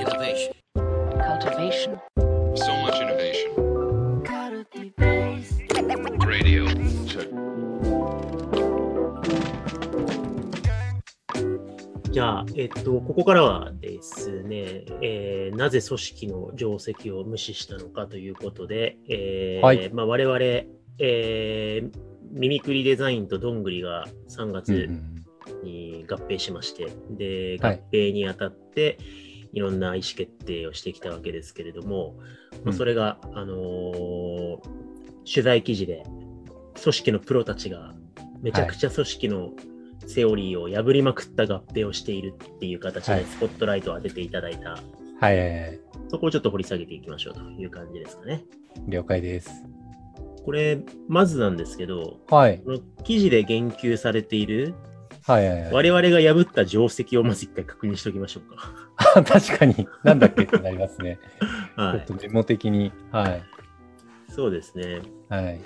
Innovation. cultivation, So much innovation. Radio. Check. じゃあ、えっと、ここからはですね、えーなぜ組織の定石を無視したのかということで、えーはいまあ、我々、えーミミクリデザインとどんぐりが3うんう月んに合併しまして、で、合はい併にあたって、いろんな意思決定をしてきたわけですけれども、まあ、うんそれが、あのー取材記事で、組織のプロたちがめちゃくちゃ組織のセオリーを破りまくった合併をしているっていう形はいでスポットライトを当てていただいた、はいはいはい。そこをちょっと掘り下げていきましょうという感じですかね。了解です。これ、まずなんですけど、はい。この記事で言及されているはいはいはい。我々が破った定石をまず一回確認しておきましょうか。あ確かに、なんだっけってなりますね。はいちょっ。とメモ的に。はい。そうですね。はい。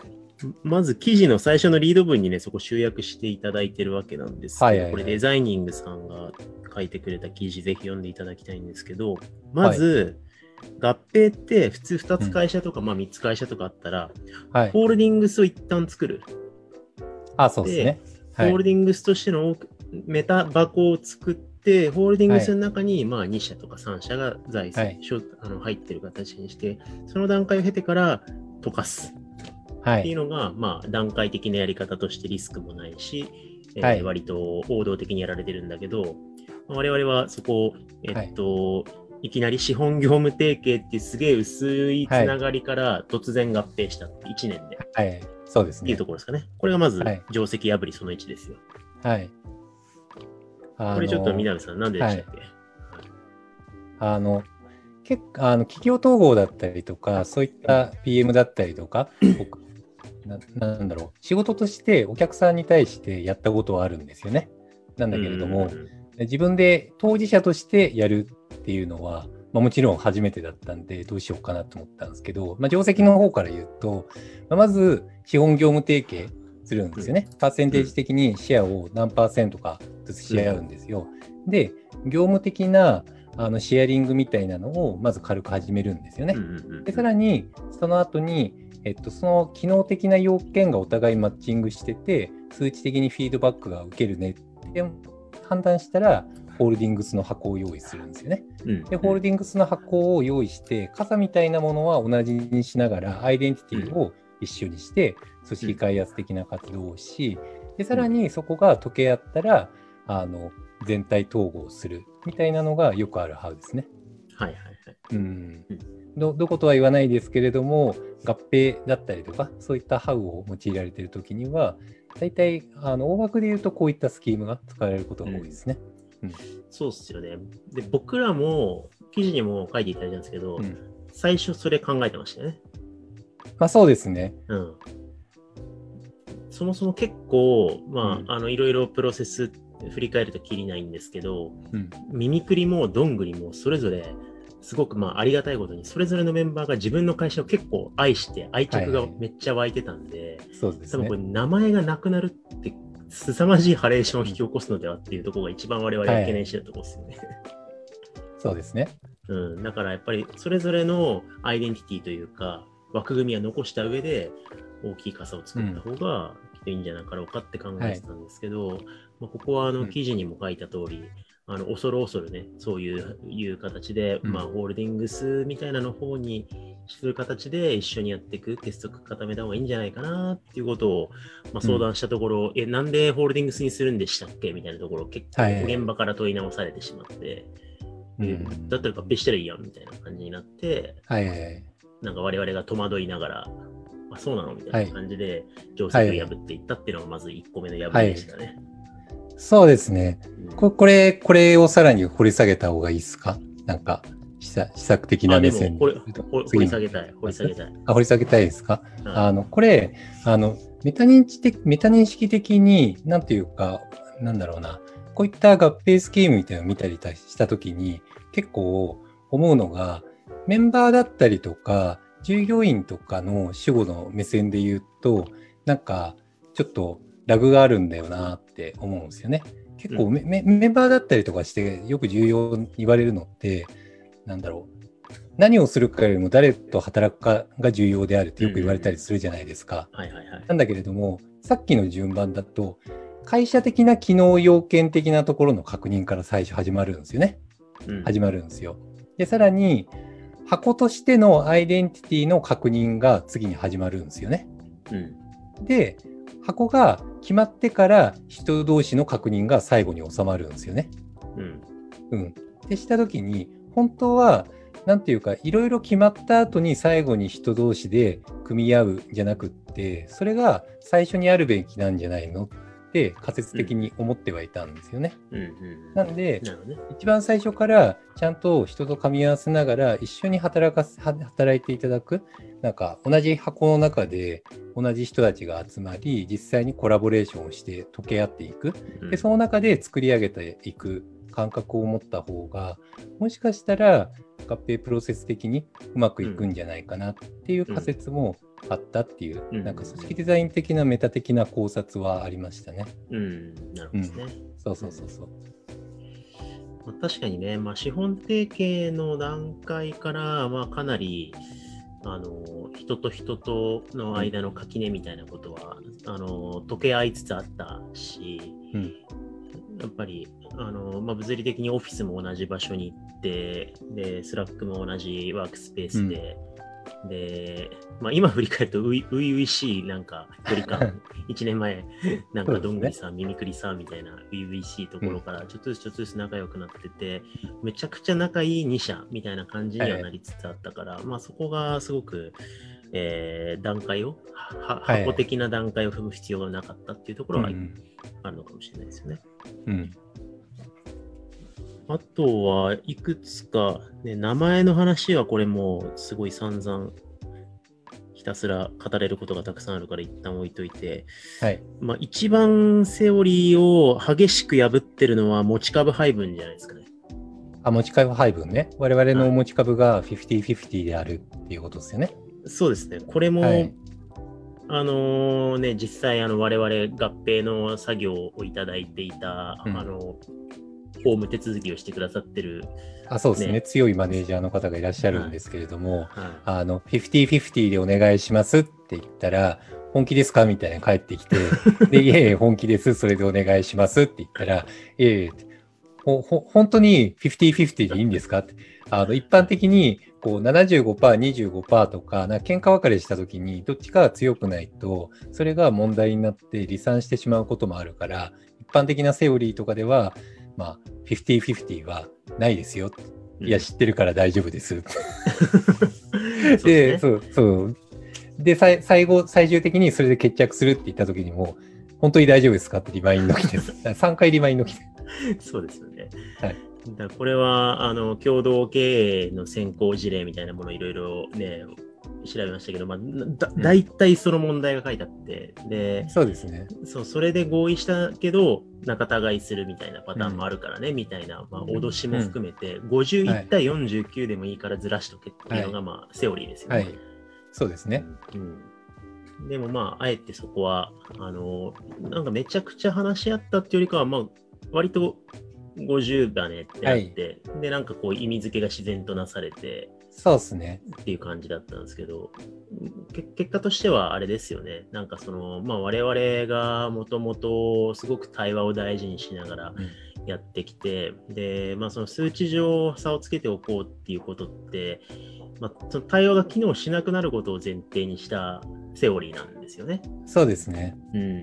まず記事の最初のリード文にね、そこ集約していただいてるわけなんですけど、はいはいはいこれデザイニングさんが書いてくれた記事、ぜひ読んでいただきたいんですけど、まず、合併って普通2つ会社とか、まあ3つ会社とかあったら、はい。ホールディングスを一旦作る。あ、そうですね。はいホールディングスとしてのメタ箱を作って、ホールディングスの中にまあ2社とか3社が財産、あの入ってる形にして、その段階を経てから溶かす。っていうはい。のが、まあ、段階的なやり方としてリスクもないし、えーはい割と王道的にやられてるんだけど、まあ我々はそこを、えっと、い、きなり資本業務提携ってすげえ薄いつながりから突然合併したって1年で、はい。そうですねっていうと。ころですかね。これがまずはい、定石破りその1ですよ。はい。あこれちょっとの南さん、なんででしたっけ、あの、結構、あの、企業統合だったりとか、そういった PM だったりとか、僕ななんだろう、仕事としてお客さんに対してやったことはあるんですよね。なんだけれども、うん自分で当事者としてやるっていうのは、まあ、もちろん初めてだったんで、どうしようかなと思ったんですけど、まあ、定石の方から言うと、まあまず資本業務提携するんですよね。パーセンテージ的にシェアを何パーセントかずつし合うんですよ。で、業務的なあのシェアリングみたいなのをまず軽く始めるんですよねで、さらにその後に、えっと、その機能的な要件がお互いマッチングしてて、数値的にフィードバックが受けるねって判断したら、ホールディングスの箱を用意するんですよね。うんで、ホールディングスの箱を用意して、傘みたいなものは同じにしながら、アイデンティティを一緒にして、組織開発的な活動をし、で、さらにそこが溶け合ったら、あの、全体統合するみたいなのがよくあるハウですね。はいはいはい。うんうんどどことは言わないですけれども、合併だったりとか、そういったハウを用いられているときには、大体あの大枠で言うと、こういったスキームが使われることが多いですね。そうっすよね。で、僕らも、記事にも書いていただいたんですけど、うん最初それ考えてましたよね。まあそうですね。うん。そもそも結構、まあ、うんあの、いろいろプロセス振り返るときりないんですけど、うん。ミミクリもどんぐりもそれぞれ、すごくまあありがたいことに、それぞれのメンバーが自分の会社を結構愛して、愛着がはいはいめっちゃ湧いてたんで、そうですね多分これ。名前がなくなるって、凄まじいハレーションを引き起こすのではっていうところが一番我々が懸念してるところですよね。そうですね。うん、だからやっぱりそれぞれのアイデンティティというか枠組みは残した上で大きい傘を作った方がきっといいんじゃなかろうかって考えてたんですけど、まあ、ここはあうん。の記事にも書いた通り、あの恐る恐るねそういういう形で、うん。まあ、ホールディングスみたいなの方にする形で一緒にやっていく結束固めた方がいいんじゃないかなっていうことを、まあ、相談したところ、えなんでホールディングスにするんでしたっけ？みたいなところを結構はいはい。現場から問い直されてしまって。うん。えだったら合併したらいいやんみたいな感じになって、はいはいはい。なんか我々が戸惑いながら、あ、そうなのみたいな感じで、定石を破っていったっていうのがまず1個目の破りでしたね。そうですね。うん。ここれ、これをさらに掘り下げた方がいいですか？なんか、施策的な目線掘り下げたい、掘り下げたい。あ掘り下げたいですか？うん。あの、これ、あの、メタ認知的、メタ認識的に、なんていうか、なんだろうな、こういった合併スキームみたいなのを見たりしたときに、結構思うのが、メンバーだったりとか、従業員とかの主語の目線で言うと、なんか、ちょっとラグがあるんだよなって思うんですよね。結構メ,メ、メンバーだったりとかして、よく重要に言われるのって、なんだろう、何をするかよりも誰と働くかが重要であるってよく言われたりするじゃないですか。なんだけれども、さっきの順番だと、会社的な機能要件的なところの確認から最初始まるんですよね。うん始まるんですよ。で、さらに、箱としてのアイデンティティの確認が次に始まるんですよね。うん。で、箱が決まってから人同士の確認が最後に収まるんですよね。うん。うん。でしたときに、本当は、なんていうか、いろいろ決まった後に最後に人同士で組み合うんじゃなくって、それが最初にあるべきなんじゃないのって仮説的に思ってはいたんですよね。うん。うん。なんで、ね。一番最初からちゃんと人と噛み合わせながら一緒に働か働いていただくなんか同じ箱の中で同じ人たちが集まり実際にコラボレーションをして溶け合っていくうんでその中で作り上げていく感覚を持った方がもしかしたら合併プロセス的にうまくいくんじゃないかなっていう仮説もあったっていう、うんなんか組織デザイン的なメタ的な考察はありましたね。うん。なるほどですね。そうそうそうそう。まあ、確かにね、まあ、資本提携の段階から、まあ、かなり、あの、人と人との間の垣根みたいなことは、あの、溶け合いつつあったし、うんやっぱり、あの、まあ、物理的にオフィスも同じ場所に行って、で、 Slack も同じワークスペースで、で、まあ、今振り返るとうい、ういういしい、なんか、距離感、1年前、なんか、どんぐりさん、耳くりさんみたいな、ういういしいところから、ちょっとずつちょっとずつ仲良くなってて、めちゃくちゃ仲いい2社みたいな感じにはなりつつあったから、まあ、そこがすごく、えー段階を、ははい。箱的な段階を踏む必要がなかったっていうところはうん。あるのかもしれないですよね。うんあとはいくつか、ね、名前の話はこれもうすごい散々ひたすら語れることがたくさんあるから一旦置いといて、はい。まあ、一番セオリーを激しく破ってるのは持ち株配分じゃないですかね。あ、持ち株配分ね。我々の持ち株が50-50であるっていうことですよね。そうですね。これも、はいあのね、実際あの我々合併の作業をいただいていた、うんあの法務手続きをしてくださってる、あ、そうですねね強いマネージャーの方がいらっしゃるんですけれども、はいあの、50-50でお願いしますって言ったら、本気ですかみたいな返ってきて、で、いえいえ、本気です。それでお願いしますって言ったら、いえいえ、ほ、ほ、本当に50-50でいいんですかって。あの、一般的に、こう、75%、25%とか、なんか喧嘩別れした時に、どっちかが強くないと、それが問題になって離散してしまうこともあるから、一般的なセオリーとかでは、まあ、50-50はないですよ。いや、知ってるから大丈夫です。で、そう、そう。で、さい最後、最終的にそれで決着するって言った時にも、本当に大丈夫ですかってリマインド来て、3回リマインド来て。そうですよね。はいだこれはあの共同経営の先行事例みたいなものをいろいろね、調べましたけど、まあ、だうん大体その問題が書いてあって、で、そうですね。そう、それで合意したけど、仲違いするみたいなパターンもあるからね、みたいな、まあ、脅しも含めて、51対49でもいいからずらしとけっていうのが、まあ、セオリーですよね。はい。そうですね。うん。でもまあ、あえてそこは、あの、なんかめちゃくちゃ話し合ったっていうよりかは、まあ、割と50だねってあって、で、なんかこう意味付けが自然となされてそうですね。っていう感じだったんですけど、け結果としてはあれですよね。なんかその、まあ我々がもともとすごく対話を大事にしながらうんやってきて、で、まあその数値上差をつけておこうっていうことって、まあ、その対話が機能しなくなることを前提にしたセオリーなんですよね。そうですね。うん。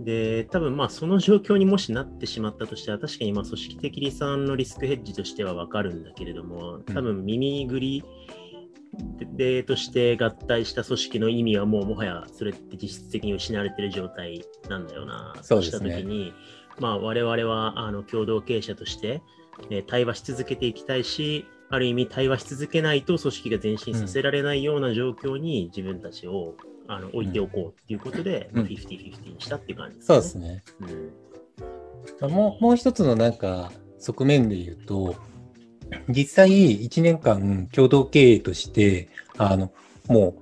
で、多分まあその状況にもしなってしまったとしては、確かにまあ組織的離散のリスクヘッジとしてはわかるんだけれども、多分耳ぐりでとして合体した組織の意味はもうもはやそれって実質的に失われてる状態なんだよな、そうですね。ときに、まあ我々はあの共同経営者として、えー対話し続けていきたいし、ある意味対話し続けないと組織が前進させられないような状況に自分たちを、あの置いておこうっていうことで、うんまあ50-50にしたっていう感じですね。そうですね。うんもうもう一つのなんか側面で言うと、実際1年間共同経営として、あの、もう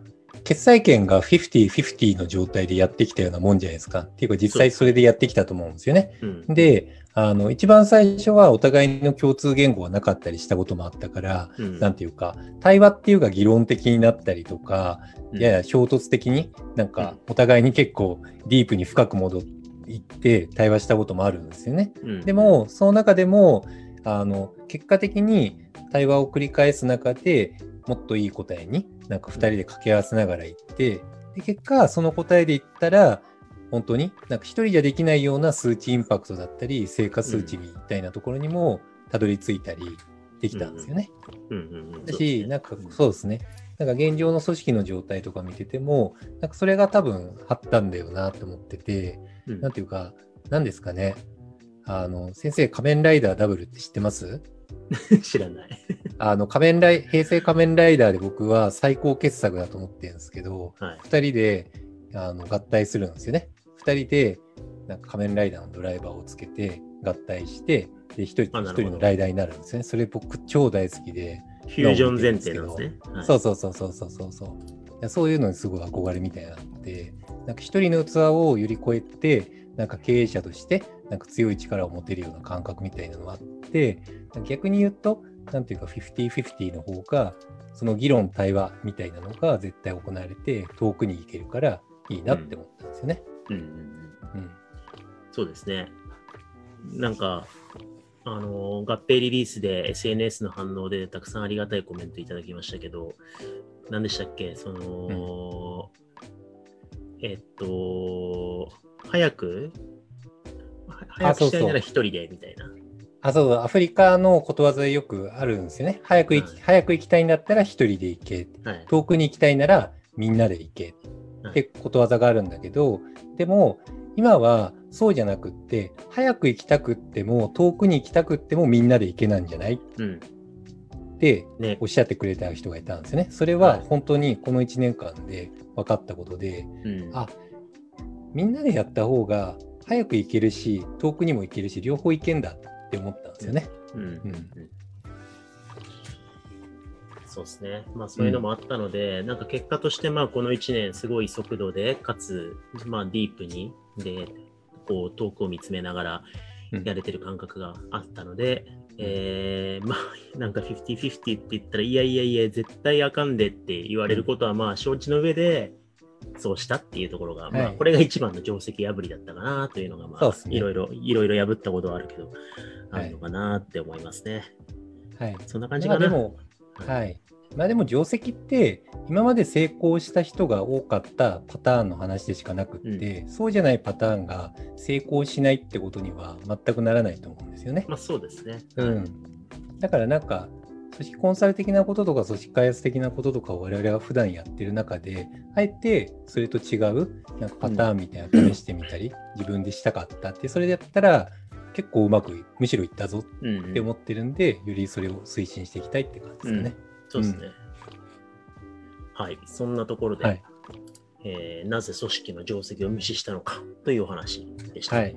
決裁権が50-50の状態でやってきたようなもんじゃないですか。っていうか実際それでやってきたと思うんですよね。うん。で、あの、一番最初はお互いの共通言語がなかったりしたこともあったから、うんなんていうか、対話っていうか議論的になったりとか、うんやや衝突的になんかお互いに結構ディープに深く戻っていって対話したこともあるんですよね。うんで、も、その中でも、あの、結果的に対話を繰り返す中でもっといい答えになんか2人で掛け合わせながらいって、で結果、その答えでいったら、本当になんか一人じゃできないような数値インパクトだったり、成果数値みたいなところにもたどり着いたりできたんですよね。だし、なんかそうですね。なんか現状の組織の状態とか見てても、なんかそれが多分あったんだよなと思ってて、うんなんていうか、なんですかね。あの、先生、仮面ライダーダブルって知ってます？知らない。あの、仮面ライ、平成仮面ライダーで僕は最高傑作だと思ってるんですけど、はい。二人であの合体するんですよね。二人でなんか仮面ライダーのドライバーをつけて合体して、で、一人一人のライダーになるんですね。それ僕超大好きで、フュージョン前提なんですね。はいそうそうそうそうそうそうそう。そういうのにすごい憧れみたいなのて、なんか一人の器を揺り越えて、なんか経営者として、なんか強い力を持てるような感覚みたいなのがあって、逆に言うと、なんていうか、50-50の方が、その議論、対話みたいなのが絶対行われて、遠くに行けるからいいなって思ったんですよね。うんうんうんうん。そうですね。なんか、あの、合併リリースで SNS の反応でたくさんありがたいコメントいただきましたけど、何でしたっけ？その、えっと、早くは 早くしたいなら一人でみたいな。あ、そう、アフリカのことわざでよくあるんですよね。早く行き、はい早く行きたいんだったら一人で行け。はい。遠くに行きたいならみんなで行けはいってことわざがあるんだけど、でも今はそうじゃなくって早く行きたくっても遠くに行きたくってもみんなで行けなんじゃない？っうん。てねおっ。しゃってくれた人がいたんですよね。それははい本当にこの1年間で分かったことで、うん。あみんなでやった方が早く行けるし遠くにも行けるし両方行けんだって思ったんですよね。うん。うん。そうですね。まあそういうのもあったので、なんか結果としてまあこの1年すごい速度で、かつまあディープに、で、こう遠くを見つめながらうん。やれてる感覚があったので、えー、まあ なんか50-50って言ったら、いやいやいや、絶対あかんでって言われることはまあ承知の上で、そうしたっていうところが、まあはいこれが一番の定石破りだったかなというのが、まあねいろいろ、いろいろ破ったことはあるけど、あるのかなって思いますね。はい、そんな感じかな。はい。まあでも定石って今まで成功した人が多かったパターンの話でしかなくって、そうじゃないパターンが成功しないってことには全くならないと思うんですよね。まあそうですね。うん。だからなんか組織コンサル的なこととか組織開発的なこととかを我々が普段やってる中であえてそれと違うなんかパターンみたいなの試してみたり、自分でしたかったってそれでやったら結構うまくむしろいったぞうんうんって思ってるんで、よりそれを推進していきたいって感じですよね。そうですね。はい。そんなところで、はいえーなぜ組織の定石を無視したのかというお話でした。はい。